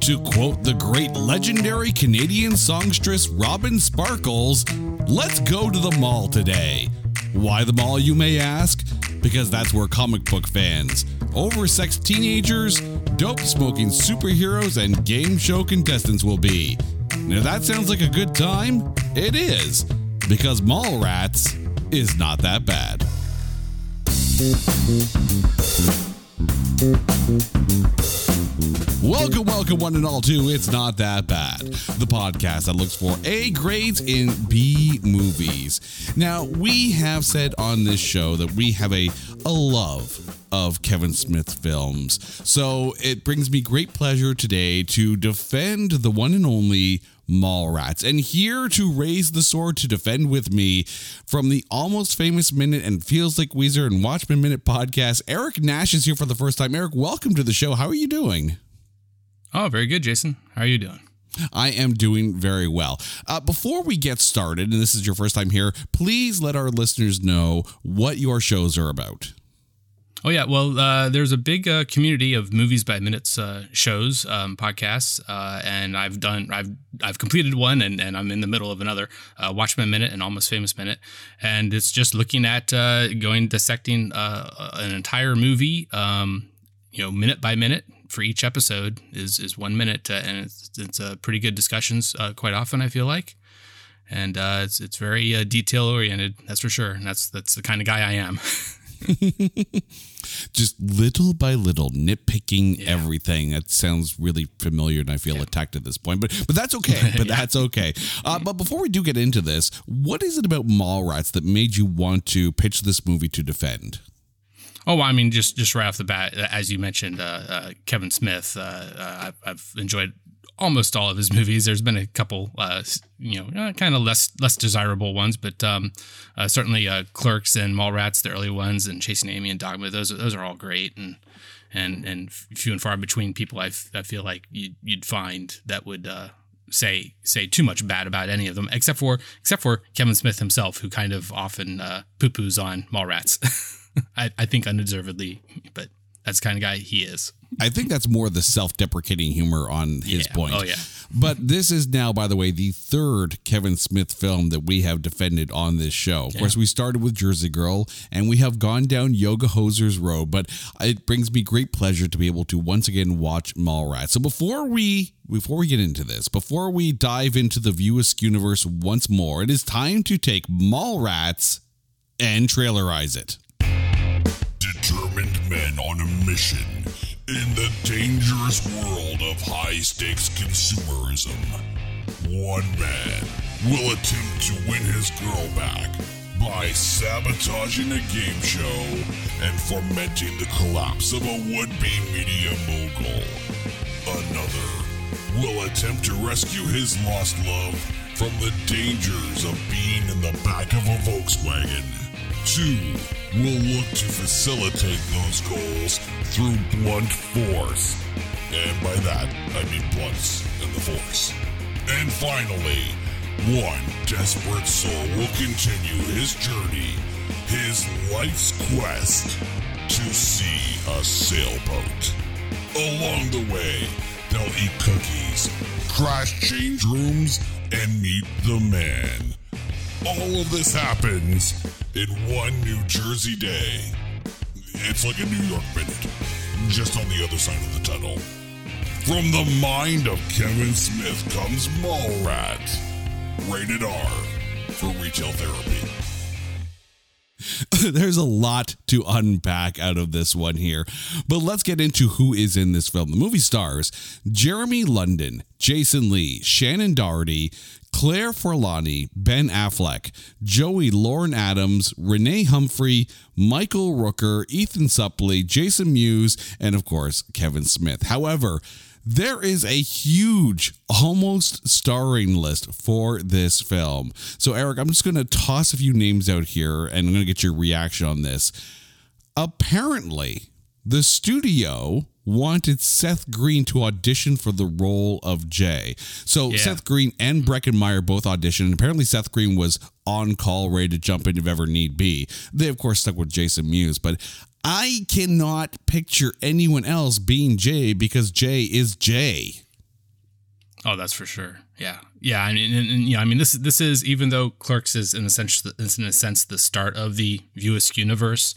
To quote the great legendary Canadian songstress Robin Sparkles, let's go to the mall today. Why the mall, you may ask? Because that's where comic book fans, oversexed teenagers, dope smoking superheroes, and game show contestants will be. Now that sounds like a good time? It is, because Mallrats is not that bad. Welcome, welcome, one and all, to It's Not That Bad, the podcast that looks for A grades in B movies. Now, we have said on this show that we have a, a love of Kevin Smith films. So it brings me great pleasure today to defend the one and only Mallrats. And here to raise the sword to defend with me from the Almost Famous Minute and Feels Like Weezer and Watchmen Minute podcast, Eric Nash is here for the first time. Eric, welcome to the show. How are you doing? Oh, very good, Jason. How are you doing? I am doing very well. Uh, before we get started, and this is your first time here, please let our listeners know what your shows are about. Oh yeah, well, uh, there's a big uh, community of movies by minutes uh, shows, um, podcasts, uh, and I've done, I've, I've completed one, and, and I'm in the middle of another, uh, Watchmen Minute and Almost Famous Minute, and it's just looking at uh, going dissecting an entire movie, um, you know, minute by minute for each episode is is one minute, and it's it's pretty good discussions quite often. I feel like and uh, it's it's very uh, detail oriented. That's for sure. And that's that's the kind of guy I am. just little by little nitpicking yeah. everything. That sounds really familiar, and I feel yeah. attacked at this point. But but that's okay. But yeah. that's okay. Uh, but before we do get into this, what is it about Mallrats that made you want to pitch this movie to defend? Oh, I mean, just just right off the bat, as you mentioned, uh, uh, Kevin Smith. Uh, uh, I've, I've, enjoyed almost all of his movies. There's been a couple, uh, you know, uh, kind of less less desirable ones, but um, uh, certainly uh, Clerks and Mallrats, the early ones, and Chasing Amy and Dogma. Those those are all great, and and and few and far between people I, feel like you'd, you'd find that would uh, say say too much bad about any of them, except for except for Kevin Smith himself, who kind of often uh, poo poos on Mallrats. I, I think undeservedly, but that's the kind of guy he is. I think that's more the self-deprecating humor on his yeah. point. Oh yeah. But this is now, by the way, the third Kevin Smith film that we have defended on this show. Of yeah. course, we started with Jersey Girl, and we have gone down Yoga Hosers road. But it brings me great pleasure to be able to once again watch Mallrats. So before we before we get into this, before we dive into the View Askew universe once more, it is time to take Mallrats and trailerize it. Men on a mission in the dangerous world of high stakes consumerism, one man will attempt to win his girl back by sabotaging a game show and fomenting the collapse of a would be media mogul. Another will attempt to rescue his lost love from the dangers of being in the back of a Volkswagen. Two will look to facilitate those goals through blunt force. And by that, I mean blunts and the force. And finally, one desperate soul will continue his journey, his life's quest to see a sailboat. Along the way, they'll eat cookies, crash change rooms, and meet the man. All of this happens in one New Jersey day. It's like a New York minute, just on the other side of the tunnel. From the mind of Kevin Smith comes Mallrats, rated R for retail therapy. There's a lot to unpack out of this one here, but let's get into who is in this film. The movie stars Jeremy London, Jason Lee, Shannen Doherty, Claire Forlani, Ben Affleck, Joey Lauren Adams, Renee Humphrey, Michael Rooker, Ethan Suplee, Jason Mewes, and of course, Kevin Smith. However, there is a huge, almost starring list for this film. So, Eric, I'm just going to toss a few names out here and I'm going to get your reaction on this. Apparently, the studio wanted Seth Green to audition for the role of Jay. So yeah. Seth Green and Breckin Meyer both auditioned. And apparently Seth Green was on call, ready to jump in if ever need be. They of course stuck with Jason Mewes, but I cannot picture anyone else being Jay because Jay is Jay. Oh, that's for sure. Yeah, yeah. I mean, and, and, yeah. I mean, this this is even though Clerks is in a sense is in a sense the start of the View Askew universe.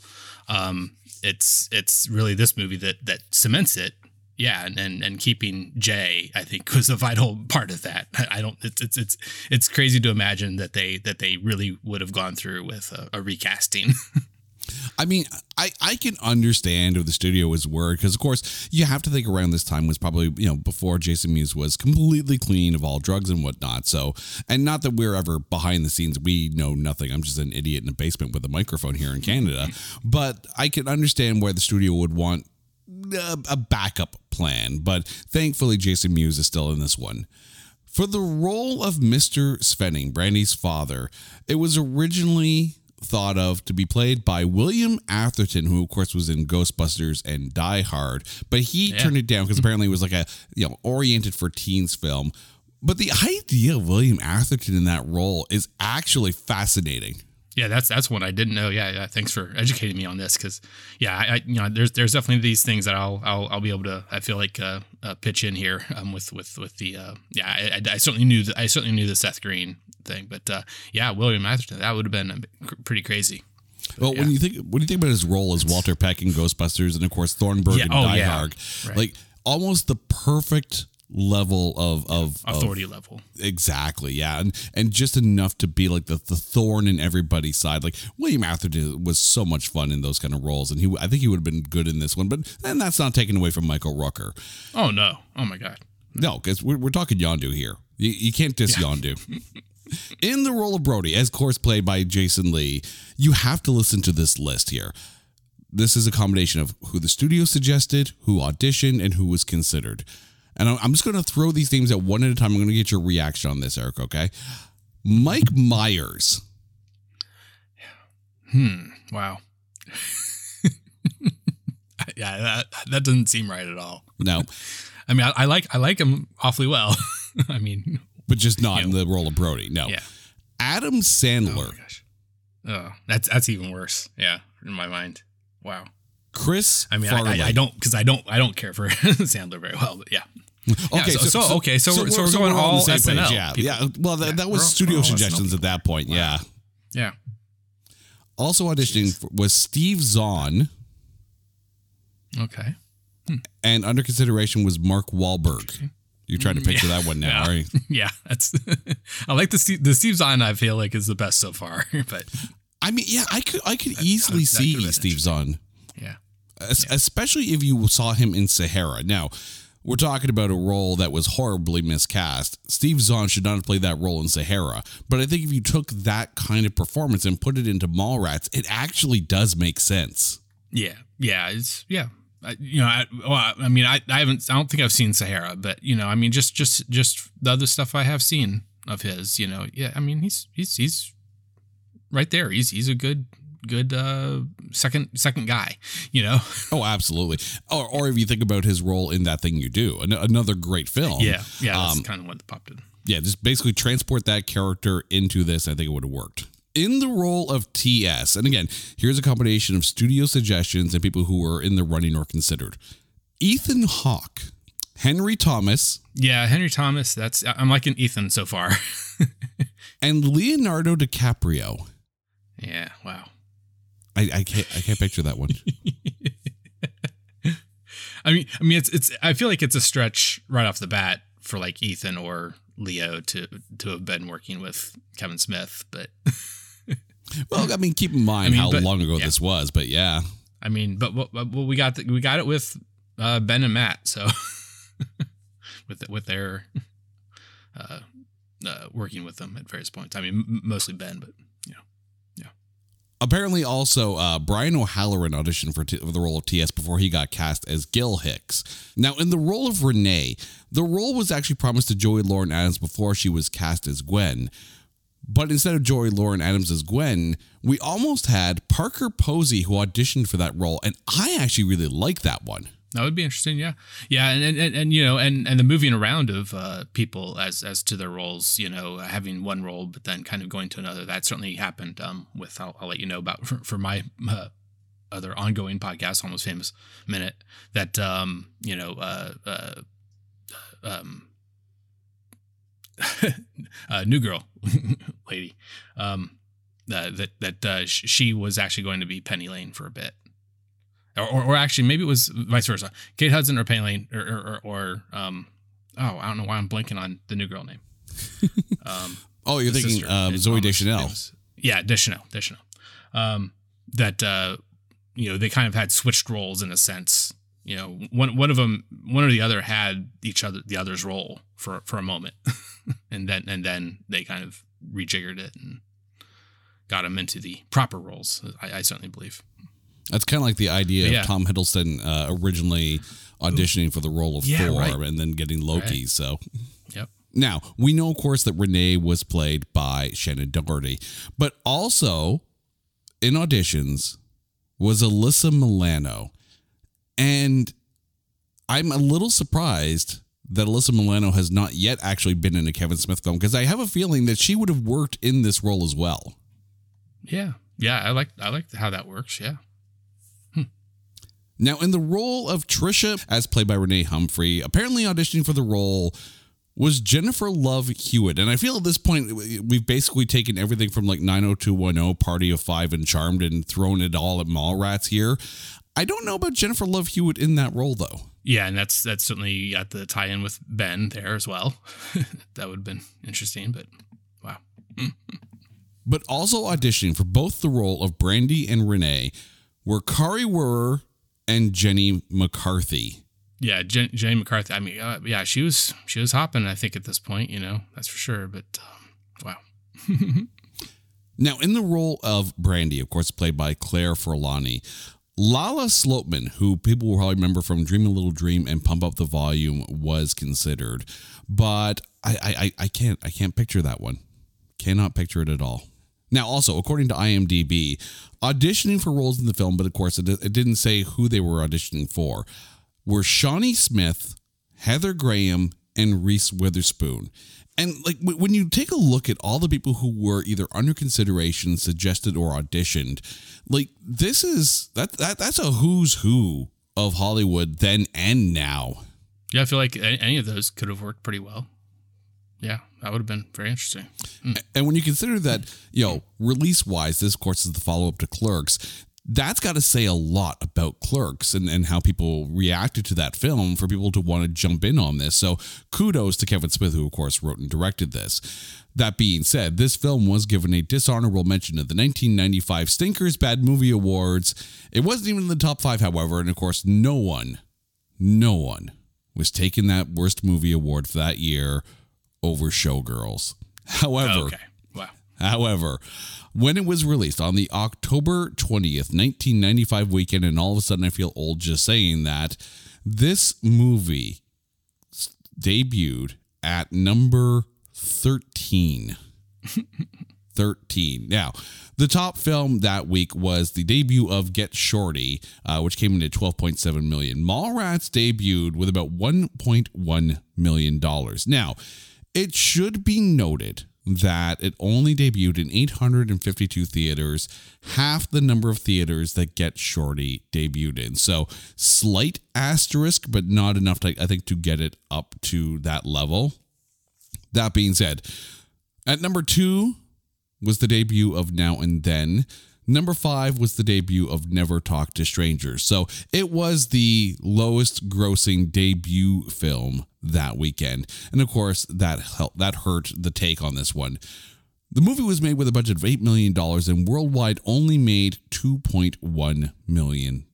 Um, it's it's really this movie that that cements it. Yeah, and, and and keeping Jay, I think, was a vital part of that. I don't. It's it's it's it's crazy to imagine that they that they really would have gone through with a, a recasting. I mean, I, I can understand if the studio was worried because, of course, you have to think around this time was probably, you know, before Jason Mewes was completely clean of all drugs and whatnot. So, and not that we're ever behind the scenes, we know nothing. I'm just an idiot in a basement with a microphone here in Canada. But I can understand where the studio would want a, a backup plan. But thankfully, Jason Mewes is still in this one. For the role of Mr. Svenning, Brandy's father, it was originally thought of to be played by William Atherton, who of course was in Ghostbusters and Die Hard, but he yeah. turned it down because apparently it was like a you know oriented for teens film. But the idea of William Atherton in that role is actually fascinating. Yeah, that's that's one I didn't know. Yeah, yeah. Thanks for educating me on this because yeah, I, I, you know there's there's definitely these things that I'll I'll, I'll be able to I feel like uh, uh, pitch in here um, with with with the uh, yeah I, I, certainly knew that I certainly knew the Seth Green thing, but uh, yeah, William Atherton that would have been pretty crazy. But, well, yeah. when you think when you think about his role as Walter Peck in Ghostbusters and of course Thornburg yeah, in oh, Die yeah. Hard, right. like almost the perfect level of of authority of, level. Exactly, yeah, and and just enough to be like the, the thorn in everybody's side. Like William Atherton was so much fun in those kind of roles, and he I think he would have been good in this one. But and that's not taken away from Michael Rooker. Oh no! Oh my god! No, because we're, we're talking Yondu here. You, you can't diss yeah. Yondu. in the role of Brody, as of course played by Jason Lee, you have to listen to this list here. This is a combination of who the studio suggested, who auditioned, and who was considered. And I'm just going to throw these names at one at a time. I'm going to get your reaction on this, Eric, okay? Mike Myers. Hmm. Wow. yeah, that that doesn't seem right at all. No. I mean, I, I like I like him awfully well. I mean, but just not in know. the role of Brody. No. Yeah. Adam Sandler. Oh, gosh. oh, that's that's even worse. Yeah, in my mind. Wow. Chris. I mean, I, I, I, don't because I don't I don't care for Sandler very well, but yeah. Okay, yeah, so, so, so, okay, so, so, we're, so we're, going we're all SNL. Page, yeah, people. yeah. Well, that, yeah, that was studio suggestions at that point. Wow. Yeah, yeah. Also auditioning Jeez. was Steve Zahn. Okay. Hmm. And under consideration was Mark Wahlberg. You're trying to mm, picture yeah. that one now, yeah. are you? Yeah, that's. I like the Steve, the Steve Zahn. I feel like is the best so far, but I mean, yeah, I could I could easily see Steve Zahn. Yeah. Especially if you saw him in Sahara. Now, we're talking about a role that was horribly miscast. Steve Zahn should not have played that role in Sahara. But I think if you took that kind of performance and put it into Mallrats, it actually does make sense. Yeah, yeah, it's yeah. I, you know, I, well, I mean, I, I haven't, I don't think I've seen Sahara, but you know, I mean, just, just, just the other stuff I have seen of his, you know, yeah, I mean, he's, he's, he's right there. He's, he's a good, good uh, second second guy, you know. Oh, absolutely. Or, or if you think about his role in that thing you do, another great film. Yeah, yeah, that's um, kind of what popped in. Yeah, just basically transport that character into this. I think it would have worked. In the role of TS, and again, here's a combination of studio suggestions and people who were in the running or considered. Ethan Hawke, Henry Thomas. Yeah, Henry Thomas. That's I'm liking Ethan so far. and Leonardo DiCaprio. Yeah. Wow. I, I can't I can't picture that one. I mean, I mean, it's it's. I feel like it's a stretch right off the bat for like Ethan or Leo to to have been working with Kevin Smith, but well, I mean, keep in mind I mean, how but, long ago yeah. this was, but yeah. I mean, but well, we got the, we got it with uh, Ben and Matt, so with with their uh, uh, working with them at various points. I mean, m- mostly Ben, but yeah. Yeah. Apparently, also, uh, Brian O'Halloran auditioned for, t- for, the role of T.S. before he got cast as Gil Hicks. Now, in the role of Renee, the role was actually promised to Joey Lauren Adams before she was cast as Gwen. But instead of Joey Lauren Adams as Gwen, we almost had Parker Posey who auditioned for that role, and I actually really like that one. That would be interesting. Yeah, yeah, and and, and you know, and and the moving around of uh, people as as to their roles. You know, having one role but then kind of going to another. That certainly happened. Um, with I'll, I'll let you know about for, for my uh, other ongoing podcast, almost famous minute. That um, you know, uh, uh, um, uh, new girl lady. Um, uh, that that uh, sh- she was actually going to be Penny Lane for a bit, or, or, or actually maybe it was vice versa. Kate Hudson or Penny Lane, or or, or, or um, oh I don't know why I'm blanking on the new girl name. Um, Oh, you're thinking sister. um, Zooey Deschanel. was- Yeah, Deschanel. Deschanel. Um, that uh, you know they kind of had switched roles in a sense. You know, one one of them, one or the other had each other the other's role for for a moment, and then and then they kind of rejiggered it and got him into the proper roles. I, I certainly believe. That's kind of like the idea Yeah. of Tom Hiddleston uh, originally auditioning for the role of Yeah, Thor right. and then getting Loki. Right. So Yep. now we know, of course, that Renee was played by Shannen Doherty, but also in auditions was Alyssa Milano, and I'm a little surprised that Alyssa Milano has not yet actually been in a Kevin Smith film because I have a feeling that she would have worked in this role as well. Yeah. Yeah. I like I like how that works. Yeah. Now, in the role of Trisha, as played by Renee Humphrey, apparently auditioning for the role was Jennifer Love Hewitt. And I feel at this point, we've basically taken everything from like 90210, Party of Five, and Charmed and thrown it all at Mallrats here. I don't know about Jennifer Love Hewitt in that role, though. Yeah, and that's that's certainly got the tie-in with Ben there as well. that would have been interesting, but wow. But also auditioning for both the role of Brandy and Renee were Kari Wuhrer and Jenny McCarthy. Yeah, Jen, Jenny McCarthy. I mean, uh, yeah, she was she was hopping. I think at this point, you know, that's for sure. But um, wow. Now, in the role of Brandy, of course, played by Claire Forlani, Lala Sloatman, who people will probably remember from Dream a Little Dream and Pump Up the Volume, was considered, but I, I, I- I can't I can't picture that one. Cannot picture it at all. Now, also according to IMDb, auditioning for roles in the film, but of course it, it didn't say who they were auditioning for, were Shawnee Smith, Heather Graham, and Reese Witherspoon. And like w- when you take a look at all the people who were either under consideration, suggested, or auditioned, like this is that that that's a who's who of Hollywood then and now. Yeah, I feel like any of those could have worked pretty well. Yeah, that would have been very interesting. Hmm. And when you consider that, you know, release wise, this of course is the follow up to Clerks. That's got to say a lot about Clerks and, and how people reacted to that film for people to want to jump in on this. So kudos to Kevin Smith, who of course wrote and directed this. That being said, this film was given a dishonorable mention at the 1995 Stinkers Bad Movie Awards. It wasn't even in the top five, however, and of course, no one, no one was taking that worst movie award for that year over Showgirls. However, Okay. However, when it was released on the October 20th, 1995 weekend, and all of a sudden I feel old just saying that, this movie debuted at number 13. 13. Now, the top film that week was the debut of Get Shorty, uh, which came in at 12.7 million. Mallrats debuted with about 1.1 million dollars. Now, it should be noted that it only debuted in 852 theaters, half the number of theaters that Get Shorty debuted in. So, slight asterisk, but not enough, to, I think, to get it up to that level. That being said, at number two was the debut of Now and Then. Number five was the debut of Never Talk to Strangers. So it was the lowest grossing debut film that weekend. And of course, that helped, that hurt the take on this one. The movie was made with a budget of $8 million and worldwide only made $2.1 million.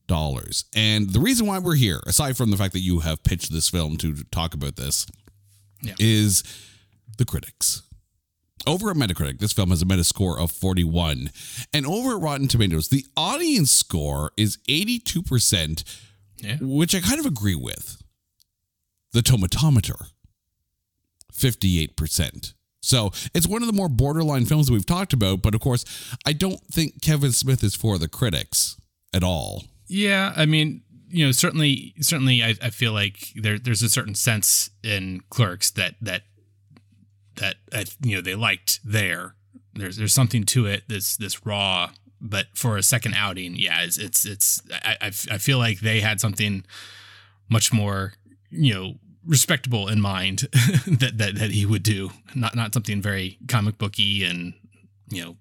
And the reason why we're here, aside from the fact that you have pitched this film to talk about this, Yeah. is the critics. Over at Metacritic, this film has a Metascore of 41. And over at Rotten Tomatoes, the audience score is 82%, Yeah. which I kind of agree with. The tomatometer, 58%. So it's one of the more borderline films that we've talked about, but of course, I don't think Kevin Smith is for the critics at all. Yeah, I mean, you know, certainly, certainly, I, I feel like there, there's a certain sense in Clerks that that that uh, you know they liked there. There's there's something to it. This this raw, but for a second outing, yeah, it's it's, it's I, I I feel like they had something much more, you know, respectable in mind that, that that he would do. Not not something very comic booky and you know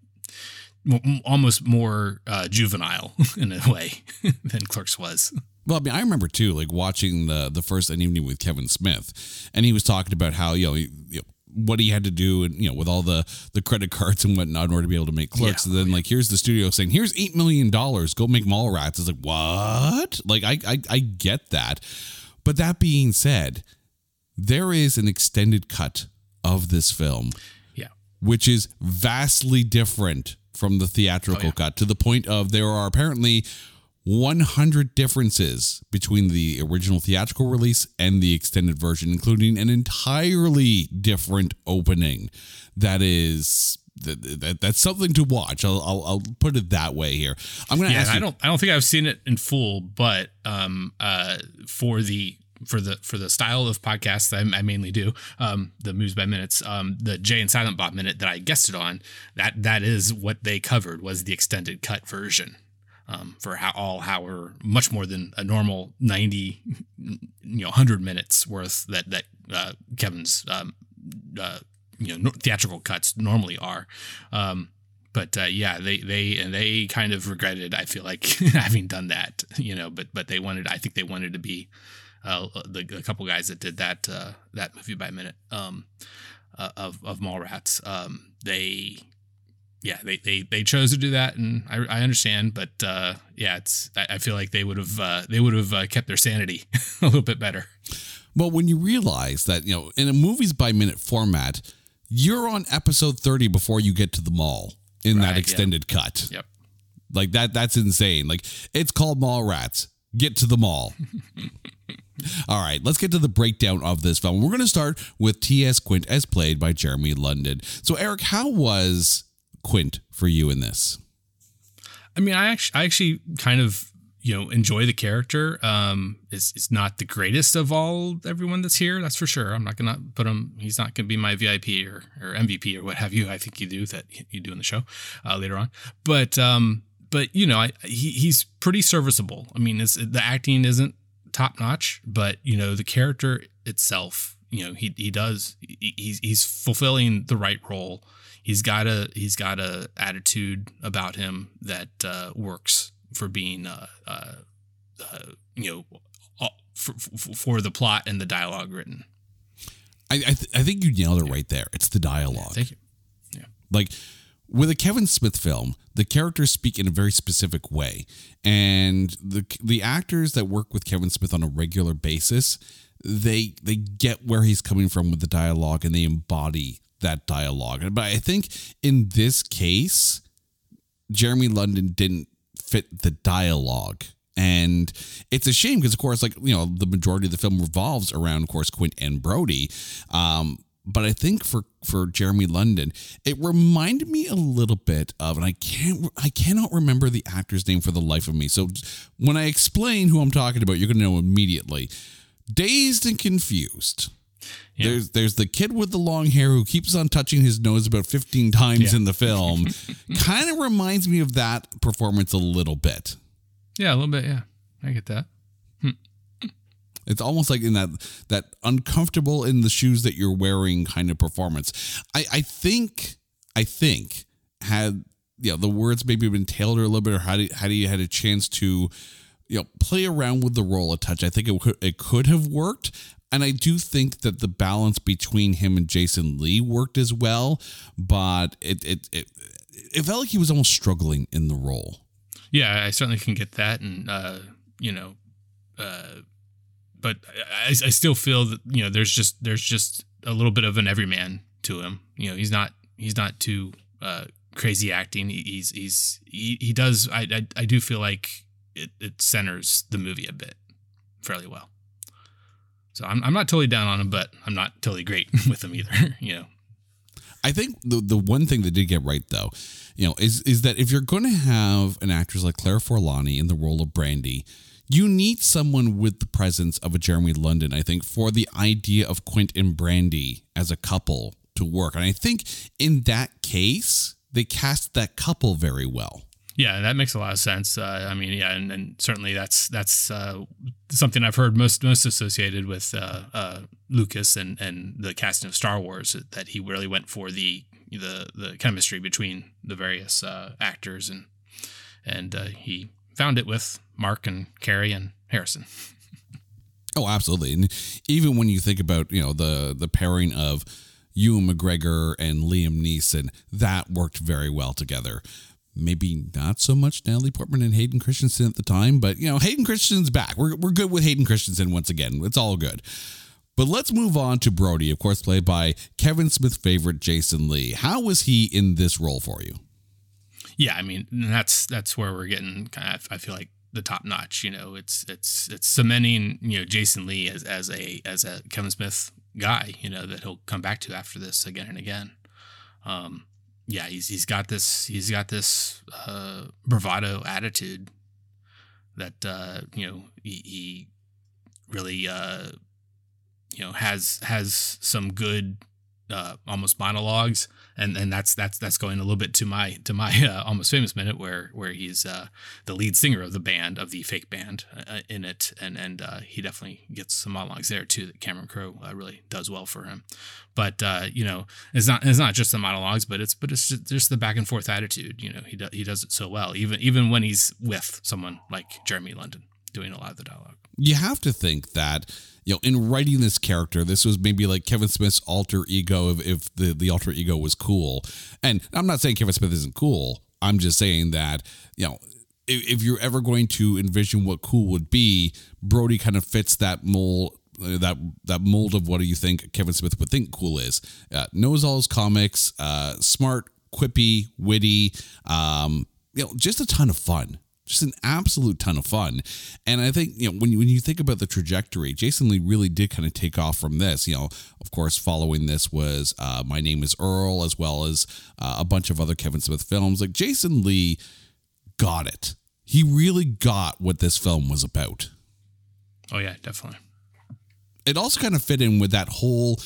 almost more uh, juvenile in a way than Clerks was. Well, I mean, I remember too, like watching the the first evening with Kevin Smith, and he was talking about how you know, he, you know what he had to do and you know with all the the credit cards and whatnot in order to be able to make clerks Yeah. and then like here's the studio saying here's eight million dollars go make mall rats it's like what like I, I i get that but that being said there is an extended cut of this film Yeah. which is vastly different from the theatrical Oh, yeah. cut to the point of there are apparently 100 differences between the original theatrical release and the extended version, including an entirely different opening. That is. That, that, that's something to watch. I'll, I'll, I'll put it that way here. I'm going to Yeah, ask you. I don't I don't think I've seen it in full, but um uh for the for the for the style of podcasts that I, I mainly do, um, the moves by minutes, um, the Jay and Silent Bob minute that I guessed it on, that that is what they covered was the extended cut version. Um, for how all hour much more than a normal 90 you know 100 minutes worth that that uh, Kevin's um, uh, you know theatrical cuts normally are um, but uh, yeah, they they and they kind of regretted. I feel like having done that, you know. But but they wanted. I think they wanted to be uh, the, the couple guys that did that uh, that movie by minute um, uh, of of Mallrats. Um, they yeah they, they they chose to do that, and I, I understand. But uh, yeah, it's I, I feel like they would have uh, they would have uh, kept their sanity a little bit better. Well, when you realize that, you know, in a movies by minute format, you're on episode 30 before you get to the mall in Right, that yeah. extended cut. Yep. Like that that's insane. Like it's called Mall Rats. Get to the mall. All right, let's get to the breakdown of this film. We're going to start with T.S. Quint as played by Jeremy London. So Eric, how was Quint for you in this? I mean, I actually, I actually kind of, you know, enjoy the character. Um, it's, it's not the greatest of all everyone that's here, that's for sure. I'm not gonna put him. He's not gonna be my VIP or, or MVP or what have you. I think you do that you do in the show uh, later on. But um, but you know, I, he he's pretty serviceable. I mean, the acting isn't top notch, but you know, the character itself, you know, he he does he, he's he's fulfilling the right role he's got a he's got a attitude about him that uh, works for being uh, uh, uh, you know for, for, for the plot and the dialogue written. I I, th- I think you nailed it right there. It's the dialogue. Thank you. Yeah. Like with a Kevin Smith film, the characters speak in a very specific way, and the the actors that work with Kevin Smith on a regular basis, they they get where he's coming from with the dialogue and they embody that dialogue. But I think in this case, Jeremy London didn't fit the dialogue. And it's a shame because, of course, like, you know, the majority of the film revolves around, of course, Quint and Brody. Um, but I think for for Jeremy London, it reminded me a little bit of, and I can't, I cannot remember the actor's name for the life of me. So when I explain who I'm talking about, you're to know immediately. Dazed and confused. Yeah. There's there's the kid with the long hair who keeps on touching his nose about 15 times Yeah. in the film. kind of reminds me of that performance a little bit. Yeah, a little bit. Yeah, I get that. Hmm. It's almost like in that that uncomfortable in the shoes that you're wearing kind of performance. I I think I think had you know the words maybe been tailored a little bit or had he, had he had a chance to you know play around with the role a touch. I think it could it could have worked. And I do think that the balance between him and Jason Lee worked as well, but it it it, it felt like he was almost struggling in the role. Yeah, I certainly can get that, and uh, you know, uh, but I, I still feel that you know there's just there's just a little bit of an everyman to him. You know, he's not he's not too uh, crazy acting. He's he's he, he does. I, I I do feel like it, it centers the movie a bit fairly well. So I'm I'm not totally down on him, but I'm not totally great with him either. You know. I think the the one thing they did get right though, you know, is is that if you're going to have an actress like Claire Forlani in the role of Brandy, you need someone with the presence of a Jeremy London. I think for the idea of Quint and Brandy as a couple to work, and I think in that case they cast that couple very well. Yeah, that makes a lot of sense. Uh, I mean, yeah, and, and certainly that's that's uh, something I've heard most most associated with uh, uh Lucas and and the casting of Star Wars that he really went for the the the chemistry between the various uh, actors and and uh, he found it with Mark and Carrie and Harrison. Oh, absolutely. And even when you think about, you know, the the pairing of Ewan McGregor and Liam Neeson, that worked very well together. Maybe not so much Natalie Portman and Hayden Christensen at the time, but you know, Hayden Christensen's back. We're, we're good with Hayden Christensen once again. It's all good. But let's move on to Brody, of course, played by Kevin Smith favorite Jason Lee. How was he in this role for you? Yeah, I mean, that's that's where we're getting kind of I feel like the top notch. You know, it's it's it's cementing you know Jason Lee as as a as a Kevin Smith guy. You know that he'll come back to after this again and again. Um, yeah, he's he's got this he's got this uh, bravado attitude that uh, you know he, he really uh, you know has has some good uh, almost monologues, and and that's that's that's going a little bit to my to my uh, almost famous minute where where he's uh, the lead singer of the band of the fake band uh, in it, and and uh, he definitely gets some monologues there too that Cameron Crowe uh, really does well for him. But you know, it's not it's not just the monologues, but it's but it's just, just the back and forth attitude. You know, he do, he does it so well, even even when he's with someone like Jeremy London doing a lot of the dialogue. You have to think that you know, in writing this character, this was maybe like Kevin Smith's alter ego if, if the, the alter ego was cool. And I'm not saying Kevin Smith isn't cool. I'm just saying that, you know, if, if you're ever going to envision what cool would be, Brody kind of fits that mold uh, that that mold of what do you think Kevin Smith would think cool is. Uh, knows all his comics, uh, smart, quippy, witty, um, you know, just a ton of fun just an absolute ton of fun. And I think, you know, when you, when you think about the trajectory, Jason Lee really did kind of take off from this. You know, of course, following this was uh, My Name is Earl, as well as uh, a bunch of other Kevin Smith films. Like Jason Lee got it. He really got what this film was about. Oh, yeah, definitely. It also kind of fit in with that whole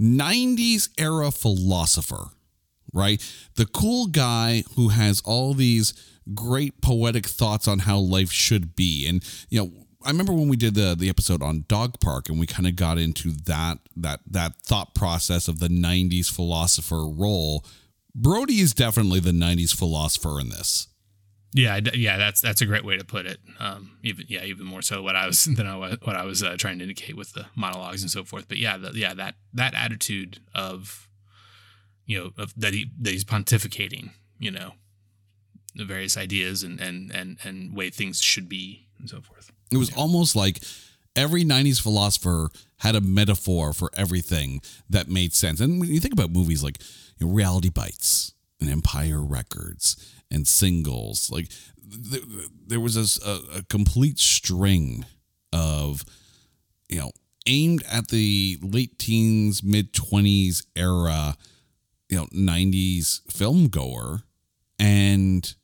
90s era philosopher, right? The cool guy who has all these great poetic thoughts on how life should be. And, you know, I remember when we did the the episode on Dog Park and we kind of got into that that that thought process of the 90s philosopher role. Brody is definitely the 90s philosopher in this. Yeah, yeah, that's that's a great way to put it. Um, even yeah, even more so what I was than I was, what I was uh, trying to indicate with the monologues and so forth. But yeah, the, yeah, that that attitude of you know of, that he that he's pontificating, you know, various ideas and and and and way things should be and so forth. It was yeah. almost like every 90s philosopher had a metaphor for everything that made sense. And when you think about movies like you know, Reality Bites and Empire Records and Singles, like th- there was a, a, a complete string of, you know, aimed at the late teens, mid 20s era, you know, 90s film goer. And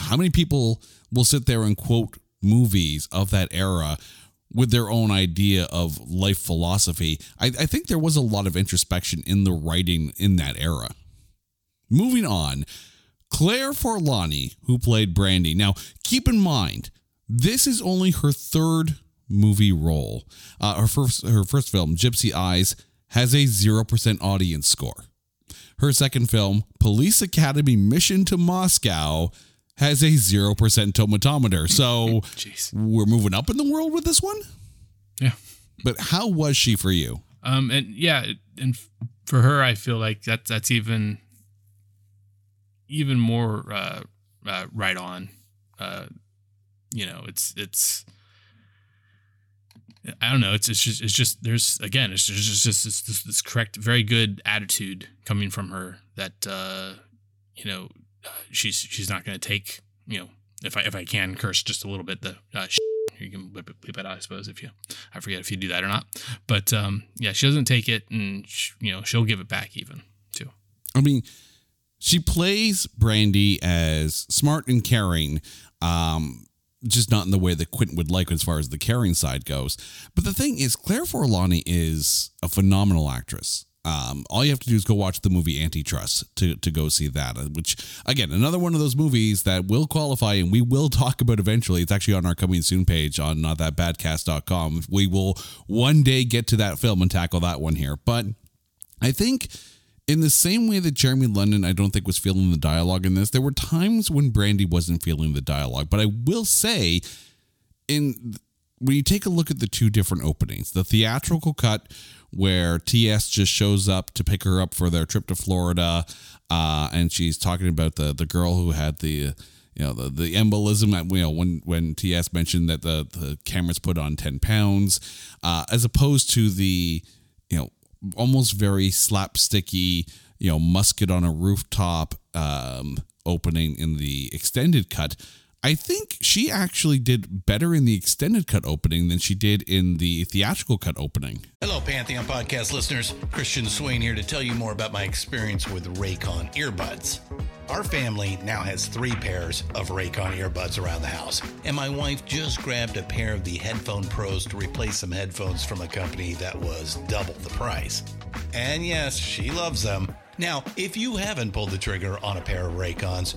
how many people will sit there and quote movies of that era with their own idea of life philosophy? I, I think there was a lot of introspection in the writing in that era. Moving on, Claire Forlani, who played Brandy. Now, keep in mind, this is only her third movie role. Uh, her first her first film, Gypsy Eyes, has a 0% audience score. Her second film, Police Academy Mission to Moscow, has a 0% tomatometer. So we're moving up in the world with this one? Yeah. But how was she for you? Um and yeah, and for her I feel like that's that's even even more uh, uh right on. Uh you know, it's it's I don't know. It's it's just it's just there's again it's just just, this, this, correct very good attitude coming from her that uh, you know uh, she's she's not going to take you know if I if I can curse just a little bit the uh, you can bleep it, bleep it out I suppose if you I forget if you do that or not but um, yeah she doesn't take it and she, you know she'll give it back even too. I mean she plays Brandy as smart and caring. Um, just not in the way that Quentin would like as far as the caring side goes. But the thing is, Claire Forlani is a phenomenal actress. Um, all you have to do is go watch the movie Antitrust to, to go see that, uh, which, again, another one of those movies that will qualify and we will talk about eventually. It's actually on our coming soon page on notthatbadcast.com. We will one day get to that film and tackle that one here. But I think in the same way that Jeremy London, I don't think was feeling the dialogue in this, there were times when Brandy wasn't feeling the dialogue. But I will say, in when you take a look at the two different openings, the theatrical cut where TS just shows up to pick her up for their trip to Florida, uh, and she's talking about the the girl who had the you know the, the embolism at you know when when TS mentioned that the the cameras put on ten pounds, uh, as opposed to the almost very slapsticky you know musket on a rooftop um, opening in the extended cut. I think she actually did better in the extended cut opening than she did in the theatrical cut opening. Hello, Pantheon podcast listeners. Christian Swain here to tell you more about my experience with Raycon earbuds. Our family now has three pairs of Raycon earbuds around the house, and my wife just grabbed a pair of the Headphone Pros to replace some headphones from a company that was double the price. And yes, she loves them. Now, if you haven't pulled the trigger on a pair of Raycons,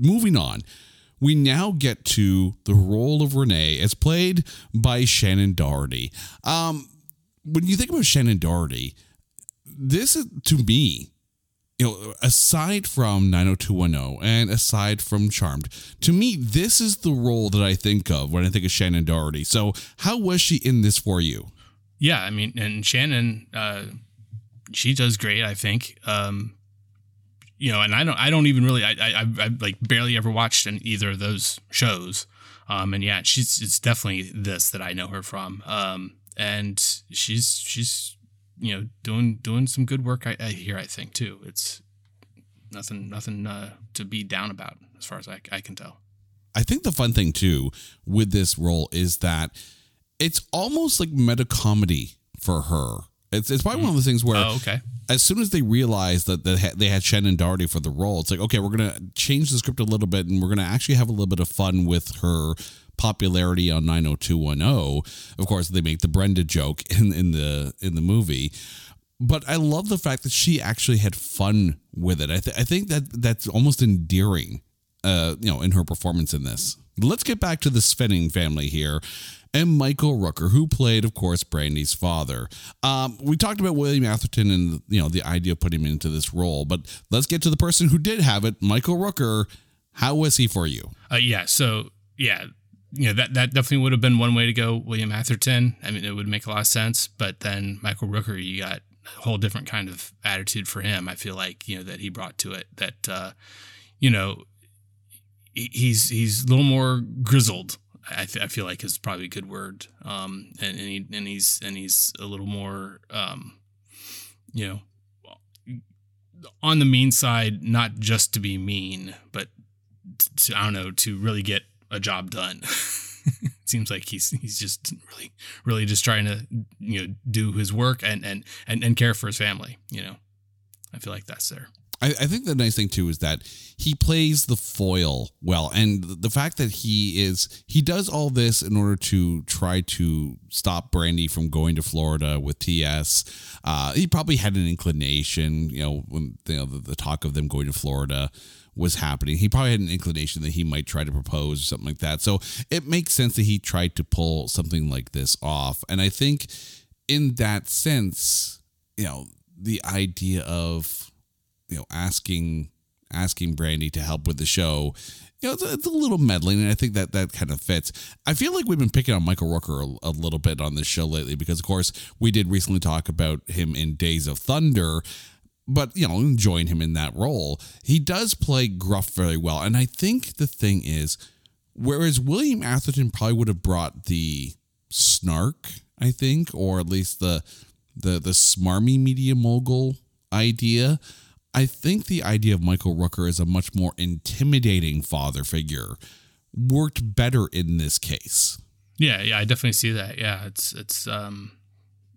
Moving on, we now get to the role of Renee as played by Shannen Doherty. Um, when you think about Shannen Doherty, this is to me, you know, aside from 90210 and aside from Charmed, to me, this is the role that I think of when I think of Shannen Doherty. So, how was she in this for you? Yeah, I mean, and Shannon, uh, she does great. I think. Um, you know, and I don't, I don't even really, I, I, I like barely ever watched in either of those shows. Um, and yeah, she's, it's definitely this that I know her from. Um, and she's, she's, you know, doing, doing some good work I, I here, I think too. It's nothing, nothing, uh, to be down about as far as I, I can tell. I think the fun thing too with this role is that it's almost like meta comedy for her. It's, it's probably one of those things where Oh, okay. as soon as they realized that they had, they had Shannen Doherty for the role, it's like, okay, we're going to change the script a little bit and we're going to actually have a little bit of fun with her popularity on 90210. Of course, they make the Brenda joke in, in the in the movie. But I love the fact that she actually had fun with it. I, th- I think that that's almost endearing, uh, you know, in her performance in this. Let's get back to the Svenning family here and Michael Rooker, who played, of course, Brandy's father. Um, we talked about William Atherton and you know the idea of putting him into this role, but let's get to the person who did have it, Michael Rooker. How was he for you? Uh, yeah. So yeah, you know that that definitely would have been one way to go. William Atherton. I mean, it would make a lot of sense. But then Michael Rooker, you got a whole different kind of attitude for him. I feel like you know that he brought to it. That uh, you know he's he's a little more grizzled. I, feel like is probably a good word. Um, and and, he, and he's and he's a little more um, you know on the mean side, not just to be mean, but to, I don't know to really get a job done. seems like he's he's just really really just trying to you know do his work and and and, and care for his family. You know, I feel like that's there. I, I think the nice thing too is that he plays the foil well, and the fact that he is he does all this in order to try to stop Brandy from going to Florida with TS. Uh, he probably had an inclination, you know, when you know the, the talk of them going to Florida was happening. He probably had an inclination that he might try to propose or something like that. So it makes sense that he tried to pull something like this off. And I think in that sense, you know, the idea of you know asking asking Brandy to help with the show. You know, it's a, little meddling, and I think that that kind of fits. I feel like we've been picking on Michael Rooker a, a little bit on this show lately because, of course, we did recently talk about him in Days of Thunder, but you know, enjoying him in that role. He does play gruff very well, and I think the thing is, whereas William Atherton probably would have brought the snark, I think, or at least the the the smarmy media mogul idea. I think the idea of Michael Rooker as a much more intimidating father figure worked better in this case. Yeah, yeah, I definitely see that. Yeah, it's it's um,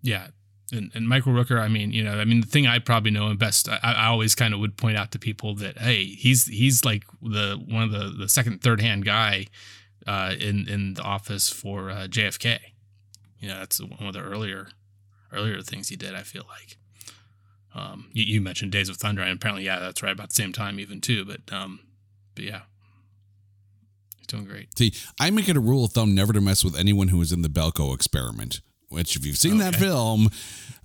yeah, and, and Michael Rooker. I mean, you know, I mean, the thing I probably know him best. I, I always kind of would point out to people that hey, he's he's like the one of the the second third hand guy uh, in in the office for uh, JFK. You know, that's one of the earlier earlier things he did. I feel like. Um, you, you mentioned Days of Thunder, and apparently, yeah, that's right about the same time, even too. But, um, but yeah, he's doing great. See, I make it a rule of thumb never to mess with anyone who was in the Belko experiment. Which, if you've seen that film,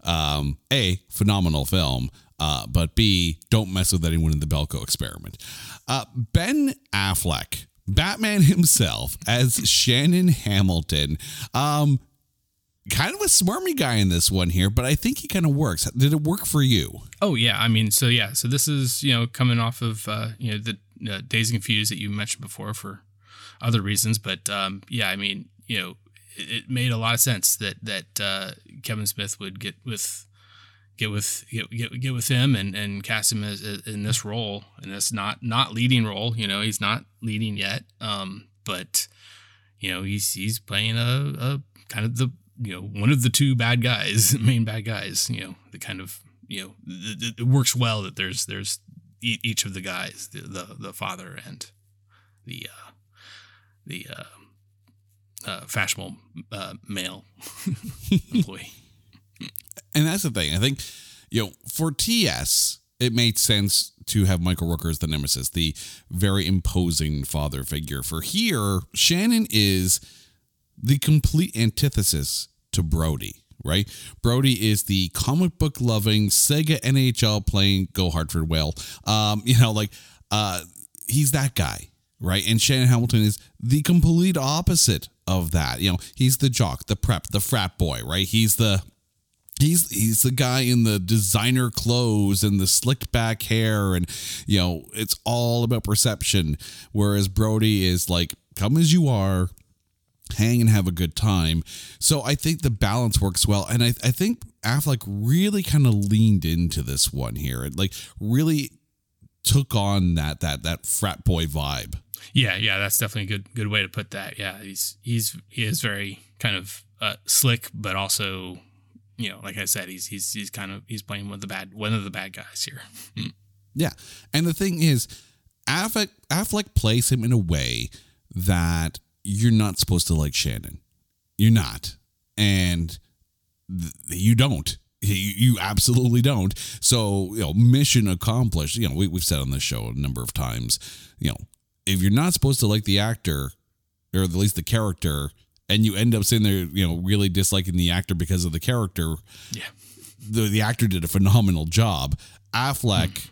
um, a phenomenal film, uh, but b don't mess with anyone in the Belko experiment. Uh, ben Affleck, Batman himself, as Shannon Hamilton. Um, kind of a smarmy guy in this one here, but I think he kind of works. Did it work for you? Oh yeah, I mean, so yeah, so this is you know coming off of uh, you know the uh, Dazed and Confused that you mentioned before for other reasons, but um, yeah, I mean, you know, it, it made a lot of sense that that uh, Kevin Smith would get with get with get, get, get with him and and cast him as, as- in this role in this not not leading role. You know, he's not leading yet, um, but you know he's he's playing a, a kind of the you know one of the two bad guys, main bad guys. You know, the kind of you know th- th- it works well that there's there's e- each of the guys, the the, the father and the uh, the uh, uh, fashionable uh, male employee. And that's the thing. I think, you know, for TS, it made sense to have Michael Rooker as the nemesis, the very imposing father figure. For here, Shannon is the complete antithesis to Brody, right? Brody is the comic book loving Sega NHL playing Go Hartford Whale. Um, you know, like uh he's that guy, right? And Shannon Hamilton is the complete opposite of that. You know, he's the jock, the prep, the frat boy, right? He's the he's he's the guy in the designer clothes and the slicked back hair and you know it's all about perception whereas brody is like come as you are hang and have a good time so i think the balance works well and i, I think affleck really kind of leaned into this one here and like really took on that that that frat boy vibe Yeah, yeah, that's definitely a good good way to put that. Yeah, he's he's he is very kind of uh, slick, but also, you know, like I said, he's he's he's kind of he's playing with the bad one of the bad guys here. Yeah. And the thing is, Affleck, Affleck plays him in a way that you're not supposed to like Shannon. You're not. And th- you don't. You, you absolutely don't. So, you know, mission accomplished. You know, we, we've said on this show a number of times, you know, if you're not supposed to like the actor, or at least the character, and you end up sitting there, you know, really disliking the actor because of the character, Yeah, the the actor did a phenomenal job. Affleck mm.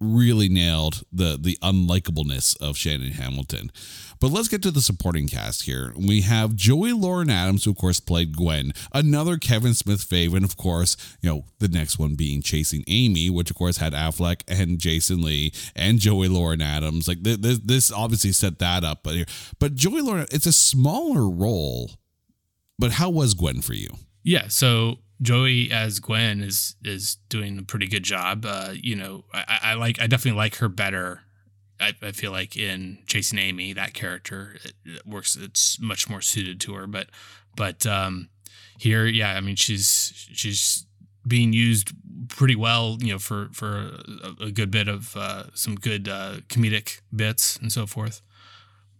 Really nailed the the unlikableness of Shannon Hamilton. But let's get to the supporting cast here. We have Joey Lauren Adams, who of course played Gwen, another Kevin Smith favorite, of course, you know, the next one being Chasing Amy, which of course had Affleck and Jason Lee and Joey Lauren Adams. Like th- th- this obviously set that up, but here, but Joey Lauren, it's a smaller role. But how was Gwen for you? yeah. So Joey as Gwen is is doing a pretty good job. Uh, you know, I, I like I definitely like her better. I, I feel like in Chasing Amy, that character it, it works. It's much more suited to her. But but um, here, yeah, I mean, she's she's being used pretty well, you know, for for a, a good bit of uh, some good uh, comedic bits and so forth.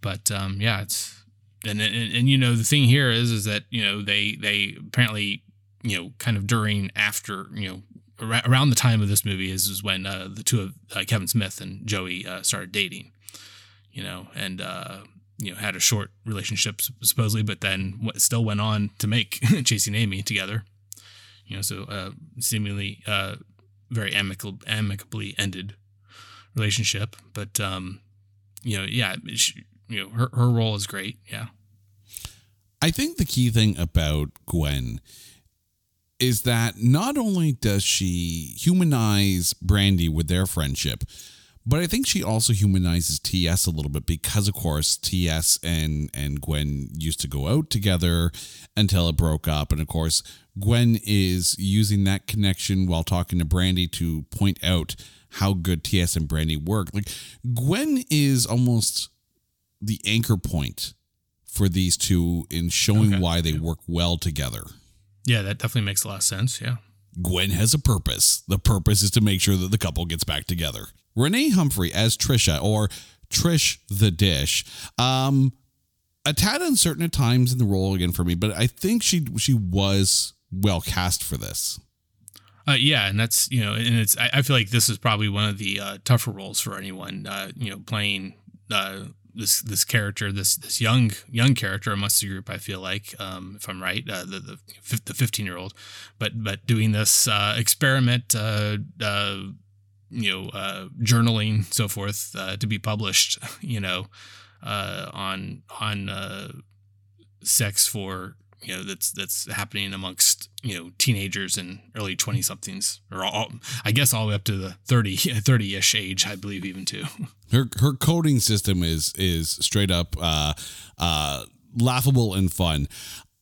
But um, yeah, it's and, and and you know the thing here is is that you know they they apparently you know kind of during after you know ar- around the time of this movie is is when uh, the two of uh, Kevin Smith and Joey uh, started dating, you know, and uh, you know had a short relationship supposedly, but then still went on to make Chasing Amy together, you know, so uh, seemingly uh, very amicably ended relationship, but um, you know, yeah, she, you know, her her role is great, yeah. I think the key thing about Gwen is that not only does she humanize Brandy with their friendship, but I think she also humanizes TS a little bit because, of course, TS and and Gwen used to go out together until it broke up, and of course, Gwen is using that connection while talking to Brandy to point out how good TS and Brandy work. Like Gwen is almost the anchor point for these two in showing Okay. why they work well together. Yeah, that definitely makes a lot of sense. Yeah. Gwen has a purpose. The purpose is to make sure that the couple gets back together. Renee Humphrey as Tricia or Trish the Dish. Um a tad uncertain at times in the role again for me, but I think she she was well cast for this. Uh, yeah, and that's you know, and it's I, I feel like this is probably one of the uh, tougher roles for anyone. Uh, you know, playing uh, this this character, this this young young character amongst the group. I feel like, um, if I'm right, uh, the the the 15 year old, but but doing this uh, experiment, uh, uh, you know, uh, journaling, so forth, uh, to be published, you know, on on sex for you know that's that's happening amongst you know teenagers and early 20 somethings or all i guess all the way up to the 30 30ish age i believe even too Her her coding system is is straight up uh uh laughable and fun.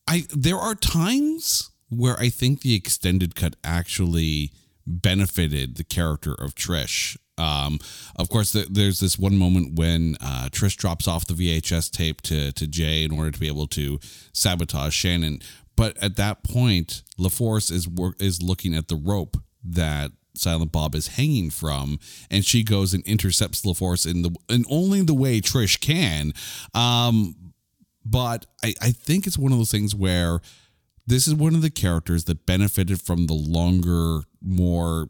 I there are times where I think the extended cut actually benefited the character of Trish. Um, of course, th- there's this one moment when uh, Trish drops off the VHS tape to to Jay in order to be able to sabotage Shannon. But at that point, LaFours is is looking at the rope that Silent Bob is hanging from, and she goes and intercepts LaFours in the in only the way Trish can. Um, but I, I think it's one of those things where this is one of the characters that benefited from the longer, more,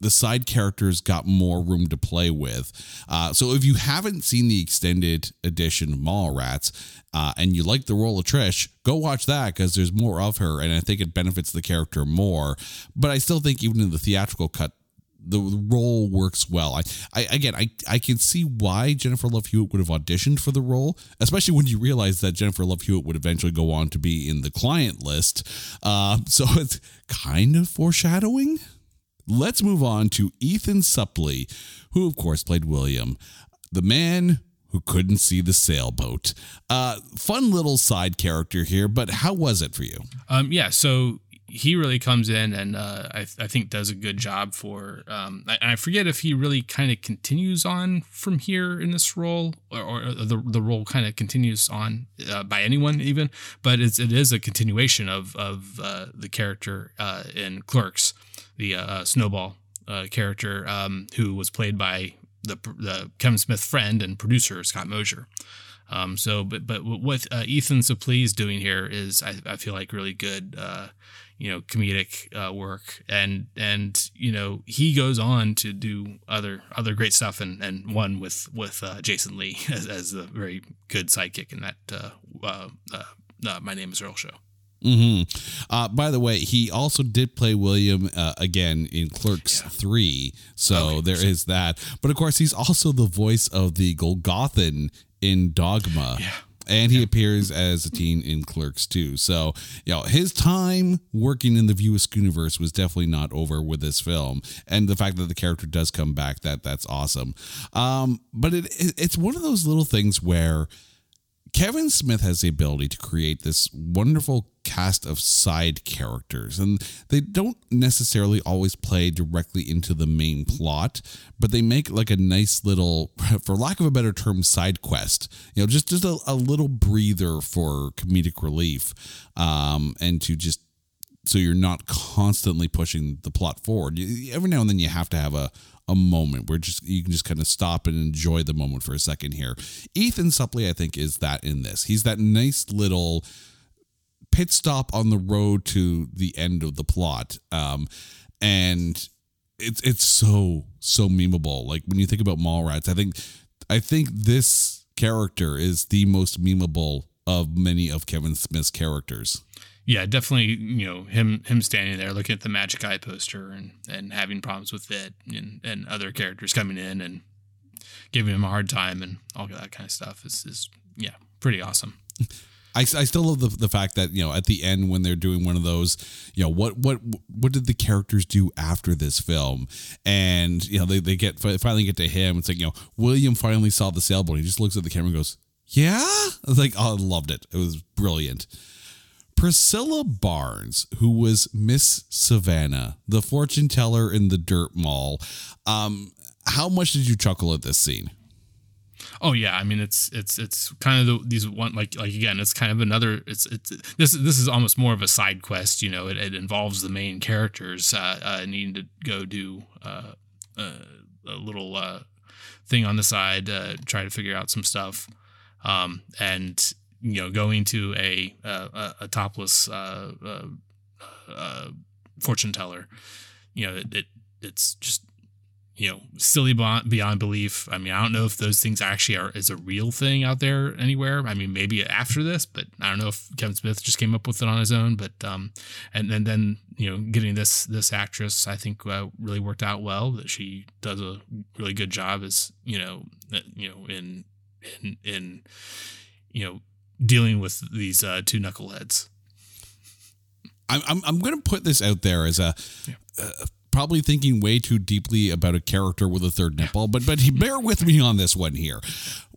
the side characters got more room to play with. Uh, so if you haven't seen the extended edition of Mallrats uh, and you like the role of Trish, go watch that because there's more of her, and I think it benefits the character more. But I still think even in the theatrical cut, the role works well. I, I again, I, I can see why Jennifer Love Hewitt would have auditioned for the role, especially when you realize that Jennifer Love Hewitt would eventually go on to be in the client list. Uh, so it's kind of foreshadowing. Let's move on to Ethan Suplee, who of course played William, the man who couldn't see the sailboat. Uh, fun little side character here, but how was it for you? um yeah so he really comes in and uh, I, I think does a good job for um, I, I forget if he really kind of continues on from here in this role or, or the, the role kind of continues on uh, by anyone even but it's, it is a continuation of, of uh, the character uh, in Clerks the uh, Snowball uh, character um, who was played by the, the Kevin Smith friend and producer Scott Mosier um, so, but but what uh, Ethan Suplee is doing here is, I, I feel like, really good, uh, you know, comedic uh, work, and and you know he goes on to do other other great stuff, and and one with with uh, Jason Lee as, as a very good sidekick in that uh, uh, uh, uh, My Name Is Earl show. Hmm Uh, by the way, he also did play William uh, again in Clerks 3. So there is that. But of course, he's also the voice of the Golgothan in Dogma. Yeah. And he appears as a teen in Clerks too. So, you know, his time working in the View universe was definitely not over with this film. And the fact that the character does come back, that that's awesome. Um, but it, it it's one of those little things where Kevin Smith has the ability to create this wonderful cast of side characters, and they don't necessarily always play directly into the main plot, but they make like a nice little, for lack of a better term, side quest. You know, just just a, a little breather for comedic relief, um, and to just so you're not constantly pushing the plot forward. Every now and then you have to have a a moment where just you can just kind of stop and enjoy the moment for a second here. Ethan Suplee, I think, is that in this. He's that nice little pit stop on the road to the end of the plot. Um, and it's it's so so memeable. Like when you think about Mallrats, I think I think this character is the most memeable of many of Kevin Smith's characters. Yeah, definitely. You know him him standing there looking at the Magic Eye poster and and having problems with it, and and other characters coming in and giving him a hard time and all that kind of stuff is is yeah pretty awesome. I, I still love the, the fact that you know at the end when they're doing one of those you know what what what did the characters do after this film and you know they, they get finally get to him it's like you know William finally saw the sailboat he just looks at the camera and goes yeah I like oh, I loved it it was brilliant Priscilla Barnes, who was Miss Ivannah, the fortune teller in the dirt mall. Um, how much did you chuckle at this scene? Oh yeah, I mean it's it's it's kind of the, these one like like again it's kind of another it's it's this this is almost more of a side quest. You know, it, it involves the main characters uh, uh, needing to go do uh, uh a little uh, thing on the side, uh, try to figure out some stuff, um, and you know going to a a, a topless uh, uh, uh, fortune teller you know it, it, it's just you know silly beyond, beyond belief. I mean i don't know if those things actually are is a real thing out there anywhere. I mean maybe after this but i don't know if kevin smith just came up with it on his own. But um and, and then you know getting this this actress i think uh, really worked out well that she does a really good job as you know uh, you know in in in you know dealing with these uh, two knuckleheads. I'm I'm, I'm going to put this out there as a. Yeah. Uh, probably thinking way too deeply about a character with a third nipple, but but bear with me on this one here.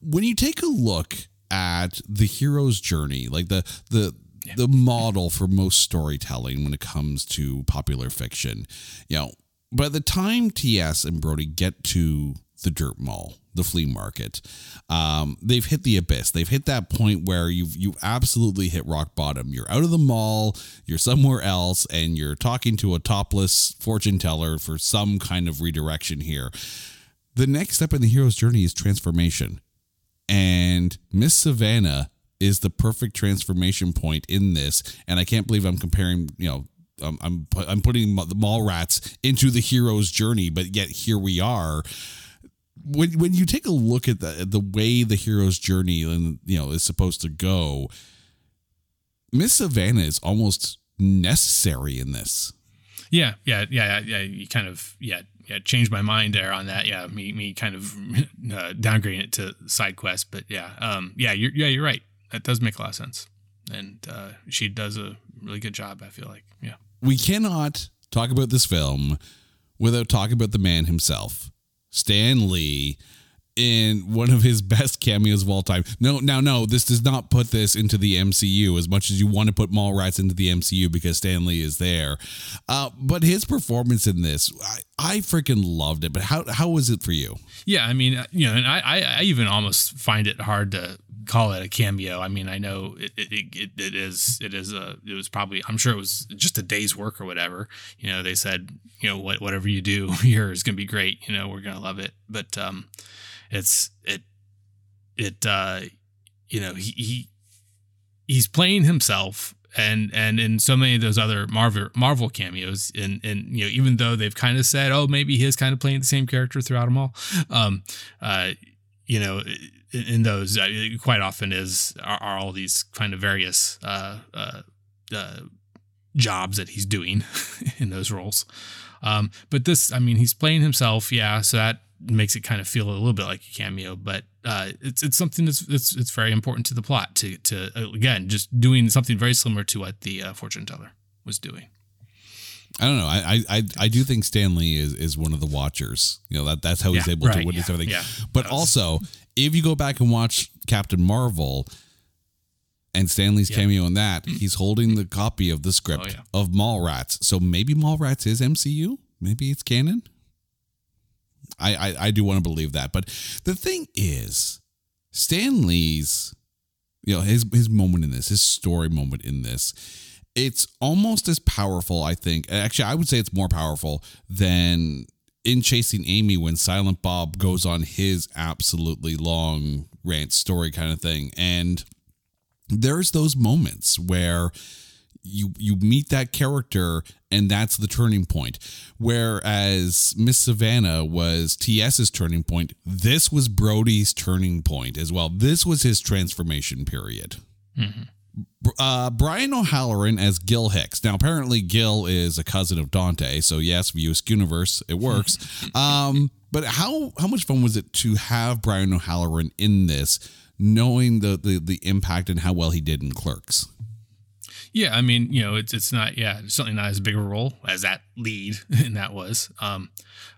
When you take a look at the hero's journey, like the the yeah. the model for most storytelling when it comes to popular fiction, you know, by the time TS and Brody get to the dirt mall, the flea market. Um, they've hit the abyss. They've hit that point where you've you absolutely hit rock bottom. You're out of the mall, you're somewhere else, and you're talking to a topless fortune teller for some kind of redirection here. The next step in the hero's journey is transformation. And Miss Ivannah is the perfect transformation point in this. And I can't believe I'm comparing, you know, I'm I'm, I'm putting the mall rats into the hero's journey, but yet here we are when when you take a look at the the way the hero's journey and you know is supposed to go, Miss Ivannah is almost necessary in this. Yeah, yeah, yeah, yeah. You kind of yeah, yeah. Changed my mind there on that. Yeah, me me kind of uh, downgrading it to side quest, but yeah, um, yeah, you're yeah, you're right. That does make a lot of sense, and uh, she does a really good job. I feel like yeah. We cannot talk about this film without talking about the man himself. Stan Lee in one of his best cameos of all time. No, now, no, this does not put this into the MCU as much as you want to put Mallrats into the MCU because Stan Lee is there. Uh, but his performance in this, I, I freaking loved it. But how how was it for you? Yeah, I mean, you know, and I I even almost find it hard to call it a cameo. I mean, I know it, it, it, it is it is a it was probably I'm sure it was just a day's work or whatever. You know, they said you know what whatever you do here is gonna be great. You know, we're gonna love it. But um, it's it it uh, you know he, he he's playing himself and and in so many of those other Marvel Marvel cameos, and and you know even though they've kind of said, oh, maybe he's kind of playing the same character throughout them all, um, uh, you know, in, those uh, quite often is are, are, all these kind of various uh, uh, uh jobs that he's doing in those roles. Um, but this, I mean, he's playing himself, yeah. So that makes it kind of feel a little bit like a cameo, but uh, it's it's something that's it's it's very important to the plot. To to uh, again, just doing something very similar to what the uh, fortune teller was doing. I don't know. I, I I do think Stan Lee is is one of the watchers. You know that that's how he's yeah, able right, to witness yeah, everything. Yeah, but also, if you go back and watch Captain Marvel and Stan Lee's yeah. cameo in that, mm. he's holding the copy of the script oh, yeah. of Mallrats. So maybe Mallrats is MCU. Maybe it's canon. I, I, I do want to believe that. But the thing is, Stan Lee's, you know, his his moment in this, his story moment in this, it's almost as powerful, I think. Actually, I would say it's more powerful than in Chasing Amy when Silent Bob goes on his absolutely long rant story kind of thing. And there's those moments where you you meet that character and that's the turning point whereas miss ivannah was ts's turning point this was brody's turning point as well this was his transformation period mm-hmm. Uh, brian o'halloran as gil hicks now apparently gil is a cousin of dante so yes view universe it works um, but how how much fun was it to have brian o'halloran in this knowing the, the the impact and how well he did in clerks yeah, I mean, you know, it's it's not yeah, it's certainly not as big a role as that lead, and that was. Um,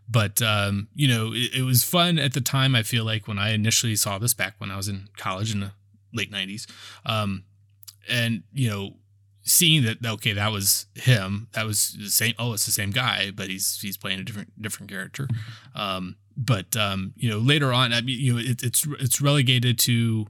but um, you know, it, it, was fun at the time. I feel like when I initially saw this back when I was in college in the late '90s, um, and you know, seeing that okay, that was him. That was the same. Oh, it's the same guy, but he's he's playing a different different character. Um, but um, you know, later on, I mean, you know, it, it's it's relegated to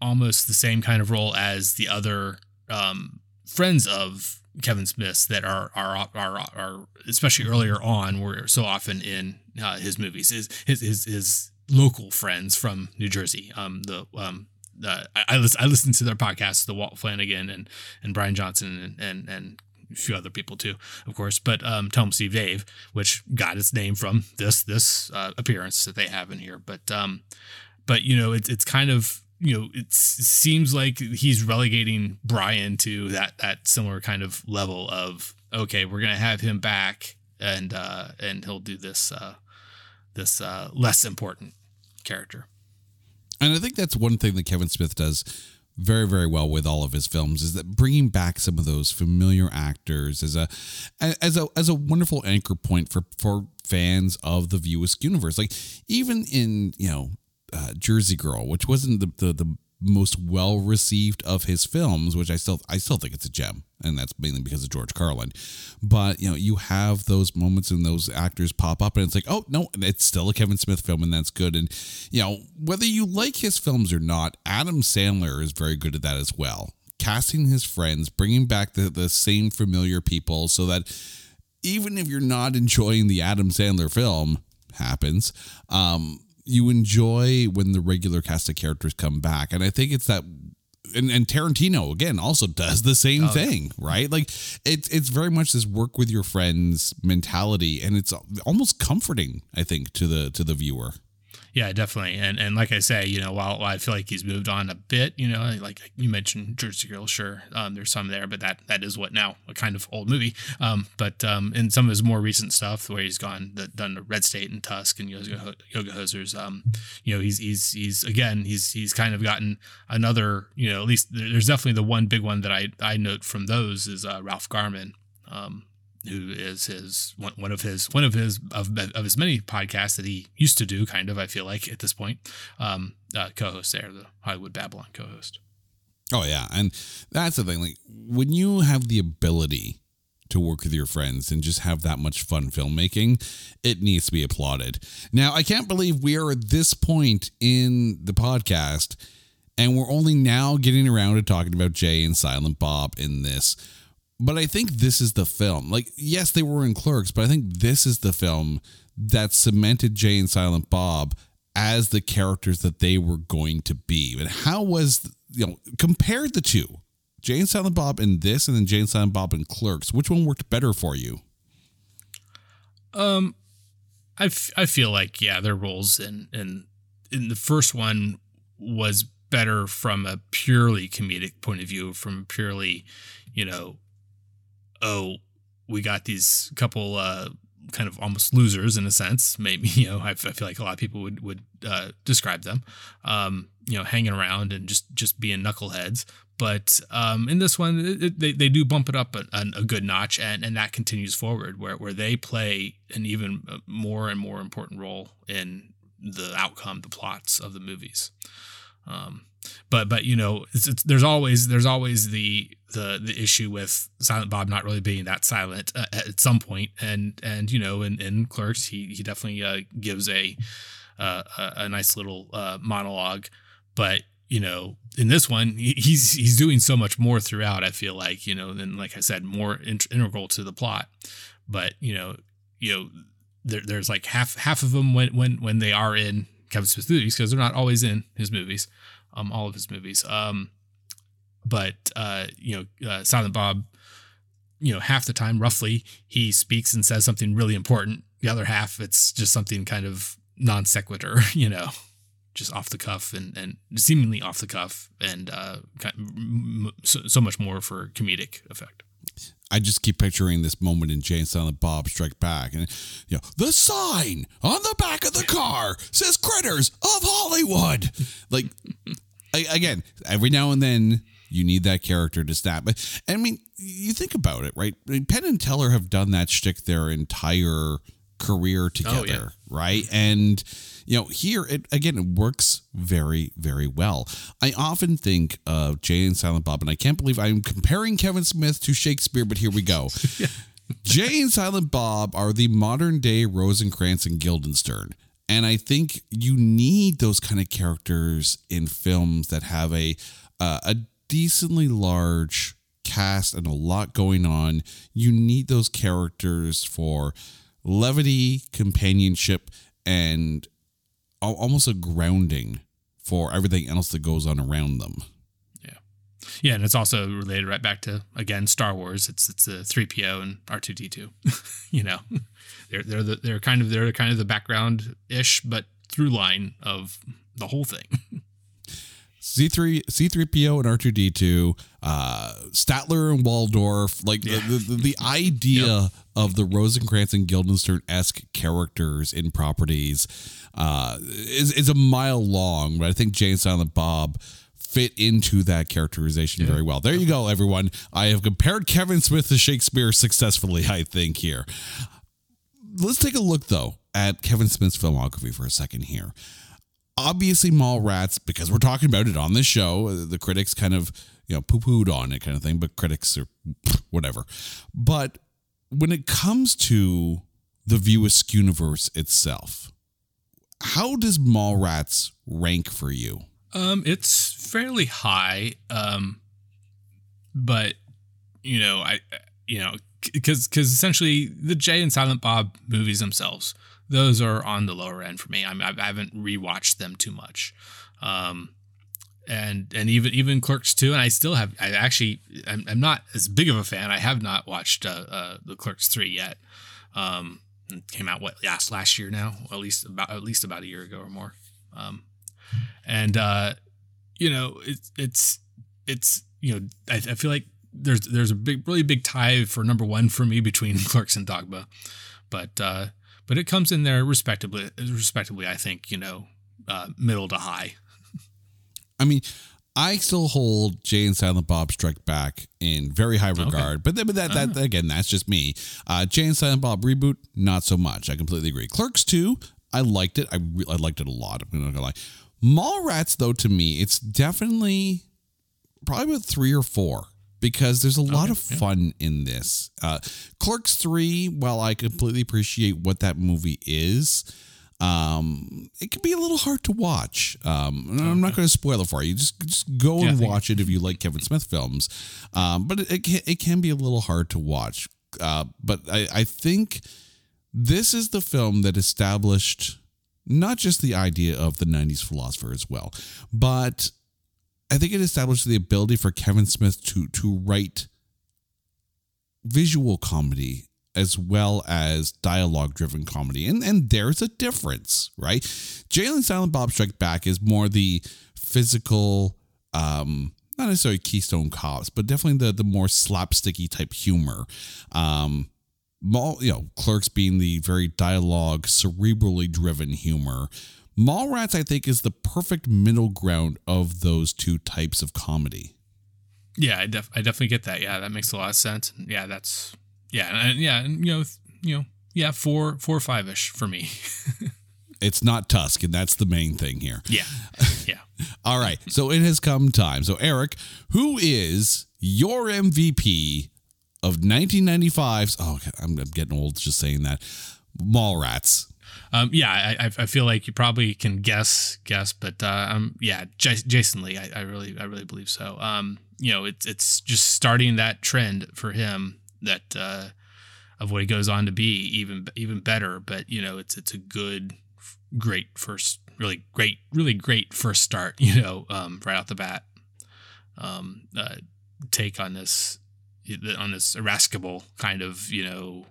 almost the same kind of role as the other um, friends of Kevin Smith's that are are are are especially earlier on were so often in uh, his movies. His, his his his local friends from New Jersey. Um, the um, uh, I I, listen, I listened to their podcasts, the Walt Flanagan and and Bryan Johnson and and and a few other people too, of course. But um, Tell Steve Dave, which got its name from this this uh, appearance that they have in here. But um, but you know, it's it's kind of you know, it seems like he's relegating Brian to that that similar kind of level of okay, we're gonna have him back and uh, and he'll do this uh, this uh, less important character. And I think that's one thing that Kevin Smith does very very well with all of his films is that bringing back some of those familiar actors as a as a as a wonderful anchor point for for fans of the View Askew universe. Like even in you know uh, Jersey Girl, which wasn't the, the, the most well received of his films, which I still I still think it's a gem, and that's mainly because of George Carlin. But you know, you have those moments and those actors pop up, and it's like, oh no, it's still a Kevin Smith film, and that's good. And you know, whether you like his films or not, Adam Sandler is very good at that as well. Casting his friends, bringing back the the same familiar people, so that even if you're not enjoying the Adam Sandler film, happens. Um, you enjoy when the regular cast of characters come back. And I think it's that and, and Tarantino again also does the same oh, thing, right? Like it's it's very much this work with your friends mentality, and it's almost comforting, I think, to the to the viewer. Yeah, definitely. And and like I say, you know, while, while, I feel like he's moved on a bit, you know, like you mentioned Jersey Girl, sure, um, there's some there, but that that is what now a kind of old movie. Um, but um, in some of his more recent stuff, where he's gone the, done the Red State and Tusk and Yoga, Yoga Hosers, um, you know, he's he's he's again he's he's kind of gotten another, you know, at least there's definitely the one big one that I I note from those is uh, Ralph Garman. Um, who is his one, one of his one of his of, of his many podcasts that he used to do kind of I feel like at this point. Um uh, co-host there the Hollywood Babble-On co-host. Oh yeah and that's the thing like when you have the ability to work with your friends and just have that much fun filmmaking it needs to be applauded. Now I can't believe we are at this point in the podcast and we're only now getting around to talking about Jay and Silent Bob in this but I think this is the film. Like, yes, they were in Clerks, but I think this is the film that cemented Jay and Silent Bob as the characters that they were going to be. And how was, you know, compared the two, Jay and Silent Bob in this and then Jay and Silent Bob in Clerks, which one worked better for you? Um, I, f- I feel like, yeah, their roles in, in, in the first one was better from a purely comedic point of view, from purely, you know, oh, we got these couple uh, kind of almost losers in a sense. Maybe you know, I, feel like a lot of people would would uh, describe them, um, you know, hanging around and just just being knuckleheads. But um, in this one, it, they, they do bump it up a, a, good notch, and, and that continues forward, where where they play an even uh, more and more important role in the outcome, the plots of the movies. Um, but but you know, it's, it's, there's always there's always the the the issue with Silent Bob not really being that silent uh, at some point, and and you know, in, in Clerks, he he definitely uh, gives a uh, a nice little uh, monologue, but you know, in this one, he's he's doing so much more throughout. I feel like you know, than like I said, more integral to the plot. But you know, you know, there, there's like half half of them when when when they are in Kevin Smith movies because they're not always in his movies, um, all of his movies. Um, but uh, you know, uh, Silent Bob, you know, half the time roughly he speaks and says something really important. The other half, it's just something kind of non sequitur, you know, just off the cuff and and seemingly off the cuff, and uh, so, so much more for comedic effect. I just keep picturing this moment in Jay and Silent Bob Strike Back, and you know the sign on the back of the car says "Critters of Hollywood." Like again, every now and then you need that character to snap. But I mean, you think about it, right? I mean, Penn and Teller have done that shtick their entire career together, oh, yeah. right? And you know, here it again it works very, very well. I often think of Jay and Silent Bob, and I can't believe I'm comparing Kevin Smith to Shakespeare, but here we go. Jay and Silent Bob are the modern day Rosencrantz and Guildenstern. And I think you need those kind of characters in films that have a uh, a decently large cast and a lot going on. You need those characters for levity, companionship, and almost a grounding for everything else that goes on around them. Yeah, yeah, and it's also related right back to again Star Wars. It's it's the three PO and R two D two. You know, they're they're the, they're kind of they're kind of the background ish, but through line of the whole thing. C3 C3PO and R2D2, uh, Statler and Waldorf, like the, the, the, idea yep. of the Rosencrantz and Guildenstern esque characters in properties uh, is, is a mile long, but I think Jay and Silent Bob fit into that characterization yeah. very well. There you go, everyone. I have compared Kevin Smith to Shakespeare successfully, I think, here. Let's take a look, though, at Kevin Smith's filmography for a second here obviously Mallrats because we're talking about it on this show. Uh, the critics kind of you know poo pooed on it, kind of thing. But critics are whatever. But when it comes to the View universe itself, how does Mallrats rank for you? Um, it's fairly high. Um, but you know, I you know because because essentially the Jay and Silent Bob movies themselves those are on the lower end for me. I, I haven't rewatched them too much. Um, and and even even Clerks 2 and I still have I actually I'm, I'm not as big of a fan. I have not watched uh, uh, the Clerks 3 yet. Um came out what last last year now? At least about at least about a year ago or more. Um and uh you know it's it's it's you know I, I feel like there's there's a big really big tie for number one for me between Clerks and Dogma. But uh but it comes in there respectably. Respectably, I think you know, uh, middle to high. I mean, I still hold Jay and Silent Bob Strike Back in very high regard, okay. but, but that, that, uh again, that's just me. Uh, Jay and Silent Bob reboot, not so much. I completely agree. Clerks 2, I liked it. I, re- I liked it a lot. I'm not gonna lie. Mallrats, though, to me, it's definitely probably about three or four because there's a lot okay, of fun yeah. in this. Uh, Clerks 3, while I completely appreciate what that movie is, um, it can be a little hard to watch. Um, okay. I'm not going to spoil it for you. Just just go yeah, and watch it if you like Kevin Smith films. Um, but it, it, can, it can be a little hard to watch. Uh, but I, I think this is the film that established not just the idea of the 90s philosopher as well, but I think it established the ability for Kevin Smith to to write visual comedy as well as dialogue driven comedy. And and there's a difference, right? Jay and Silent Bob Strike Back is more the physical, um, not necessarily Keystone Cops, but definitely the the more slapsticky type humor. Um, you know, Clerks being the very dialogue, cerebrally driven humor. Mallrats, I think, is the perfect middle ground of those two types of comedy. Yeah, I, def- I definitely get that. Yeah, that makes a lot of sense. Yeah, that's yeah, and, yeah, and, you know, you know, yeah, four, four, five ish for me. it's not Tusk, and that's the main thing here. Yeah, yeah. All right, so it has come time. So Eric, who is your MVP of 1995's? Oh, I'm, I'm getting old just saying that. Mallrats. Um, yeah, I, I feel like you probably can guess, guess, but uh, um, yeah, J- Jason Lee, I, I, really, I really believe so. Um, you know, it's it's just starting that trend for him that uh, of what he goes on to be even even better. But you know, it's it's a good, great first, really great, really great first start. You know, um, right off the bat, um, uh, take on this on this irascible kind of you know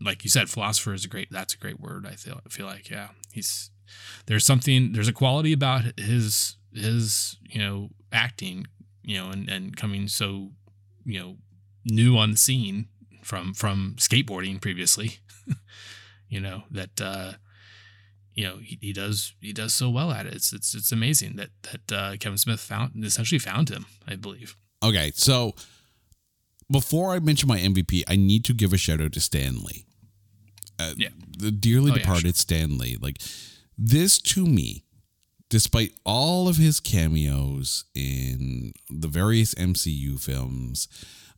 like you said, philosopher is a great. That's a great word. I feel. I feel like yeah, he's there's something. There's a quality about his his you know acting you know and and coming so you know new on the scene from from skateboarding previously. you know that uh you know he, he does he does so well at it. It's it's it's amazing that that uh, Kevin Smith found essentially found him. I believe. Okay, so before I mention my MVP, I need to give a shout out to Stan Lee. Uh, yeah. The dearly oh, departed yeah, sure. Stan Lee. Like this to me, despite all of his cameos in the various MCU films,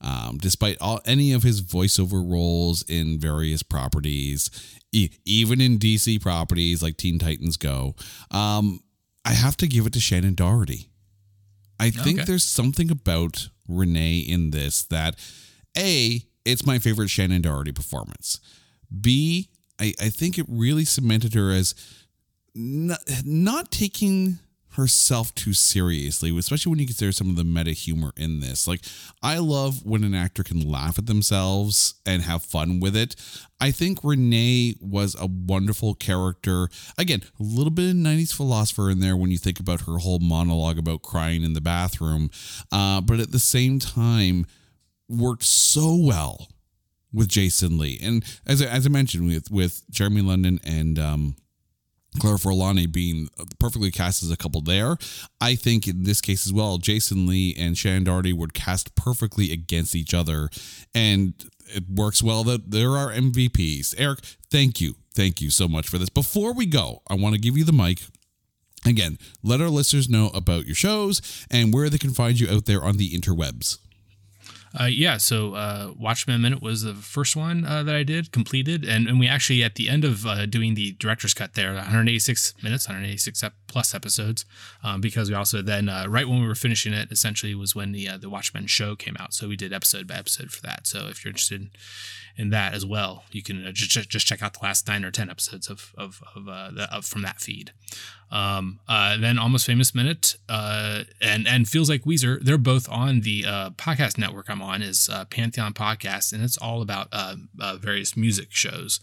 um, despite all any of his voiceover roles in various properties, e- even in DC properties like Teen Titans Go, um, I have to give it to Shannen Doherty. I think okay. there's something about Renee in this that A, it's my favorite Shannen Doherty performance. B, I, I think it really cemented her as not, not taking herself too seriously, especially when you consider some of the meta humor in this. Like, I love when an actor can laugh at themselves and have fun with it. I think Renee was a wonderful character. Again, a little bit of 90s philosopher in there when you think about her whole monologue about crying in the bathroom, uh, but at the same time, worked so well with Jason Lee. And as, as I mentioned, with, with Jeremy London and, um, Claire Forlani being perfectly cast as a couple there. I think in this case as well, Jason Lee and Shannen Doherty would cast perfectly against each other. And it works well that there are MVPs. Eric, thank you. Thank you so much for this. Before we go, I want to give you the mic. Again, let our listeners know about your shows and where they can find you out there on the interwebs. Uh, yeah, so uh, Watchmen Minute was the first one uh, that I did, completed, and, and we actually at the end of uh, doing the director's cut there, 186 minutes, 186 plus episodes, um, because we also then uh, right when we were finishing it, essentially was when the uh, the Watchmen show came out, so we did episode by episode for that. So if you're interested in that as well, you can just just check out the last nine or ten episodes of of, of, the, of from that feed. Um, uh, then Almost Famous Minute, uh, and and feels like Weezer. They're both on the uh, podcast network I'm on is uh, Pantheon Podcast, and it's all about uh, uh, various music shows,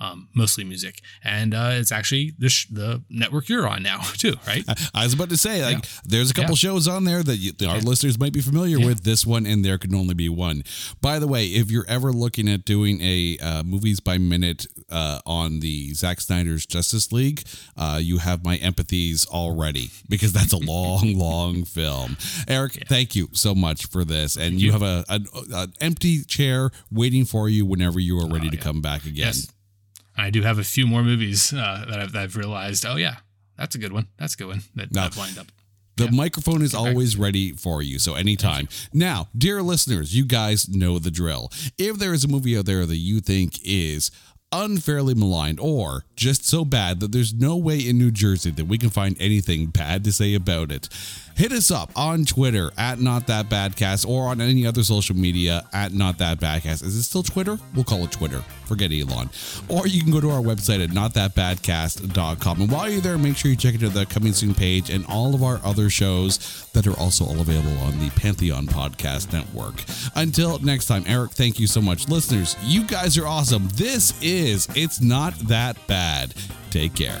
um, mostly music, and it's actually the sh- the network you're on now too, right? I was about to say like yeah. there's a couple yeah. shows on there that you, our yeah. listeners might be familiar with. This one and there can only be one. By the way, if you're ever looking at doing a uh, movies by minute uh, on the Zack Snyder's Justice League, uh, you have my empathies already because that's a long, long film. Eric, yeah. thank you so much for this, and you, you, have a an, an, empty chair waiting for you whenever you are oh, ready oh, to yeah. come back again. Yes. I do have a few more movies uh, that, I've, that, I've, realized. Oh yeah, that's a good one. That's a good one that now, I've lined up. The yeah. microphone is always ready for you, so anytime. Now, dear listeners, you guys know the drill. If there is a movie out there that you think is unfairly maligned or just so bad that there's no way in New Jersey that we can find anything bad to say about it hit us up on Twitter at Not That Badcast or on any other social media at Not That Badcast. Is it still Twitter? We'll call it Twitter. Forget Elon. Or you can go to our website at notthatbadcast.com. And while you're there, make sure you check into the coming soon page and all of our other shows that are also all available on the Pantheon Podcast Network. Until next time, Eric, thank you so much. Listeners, you guys are awesome. This is It's Not That Bad. Take care.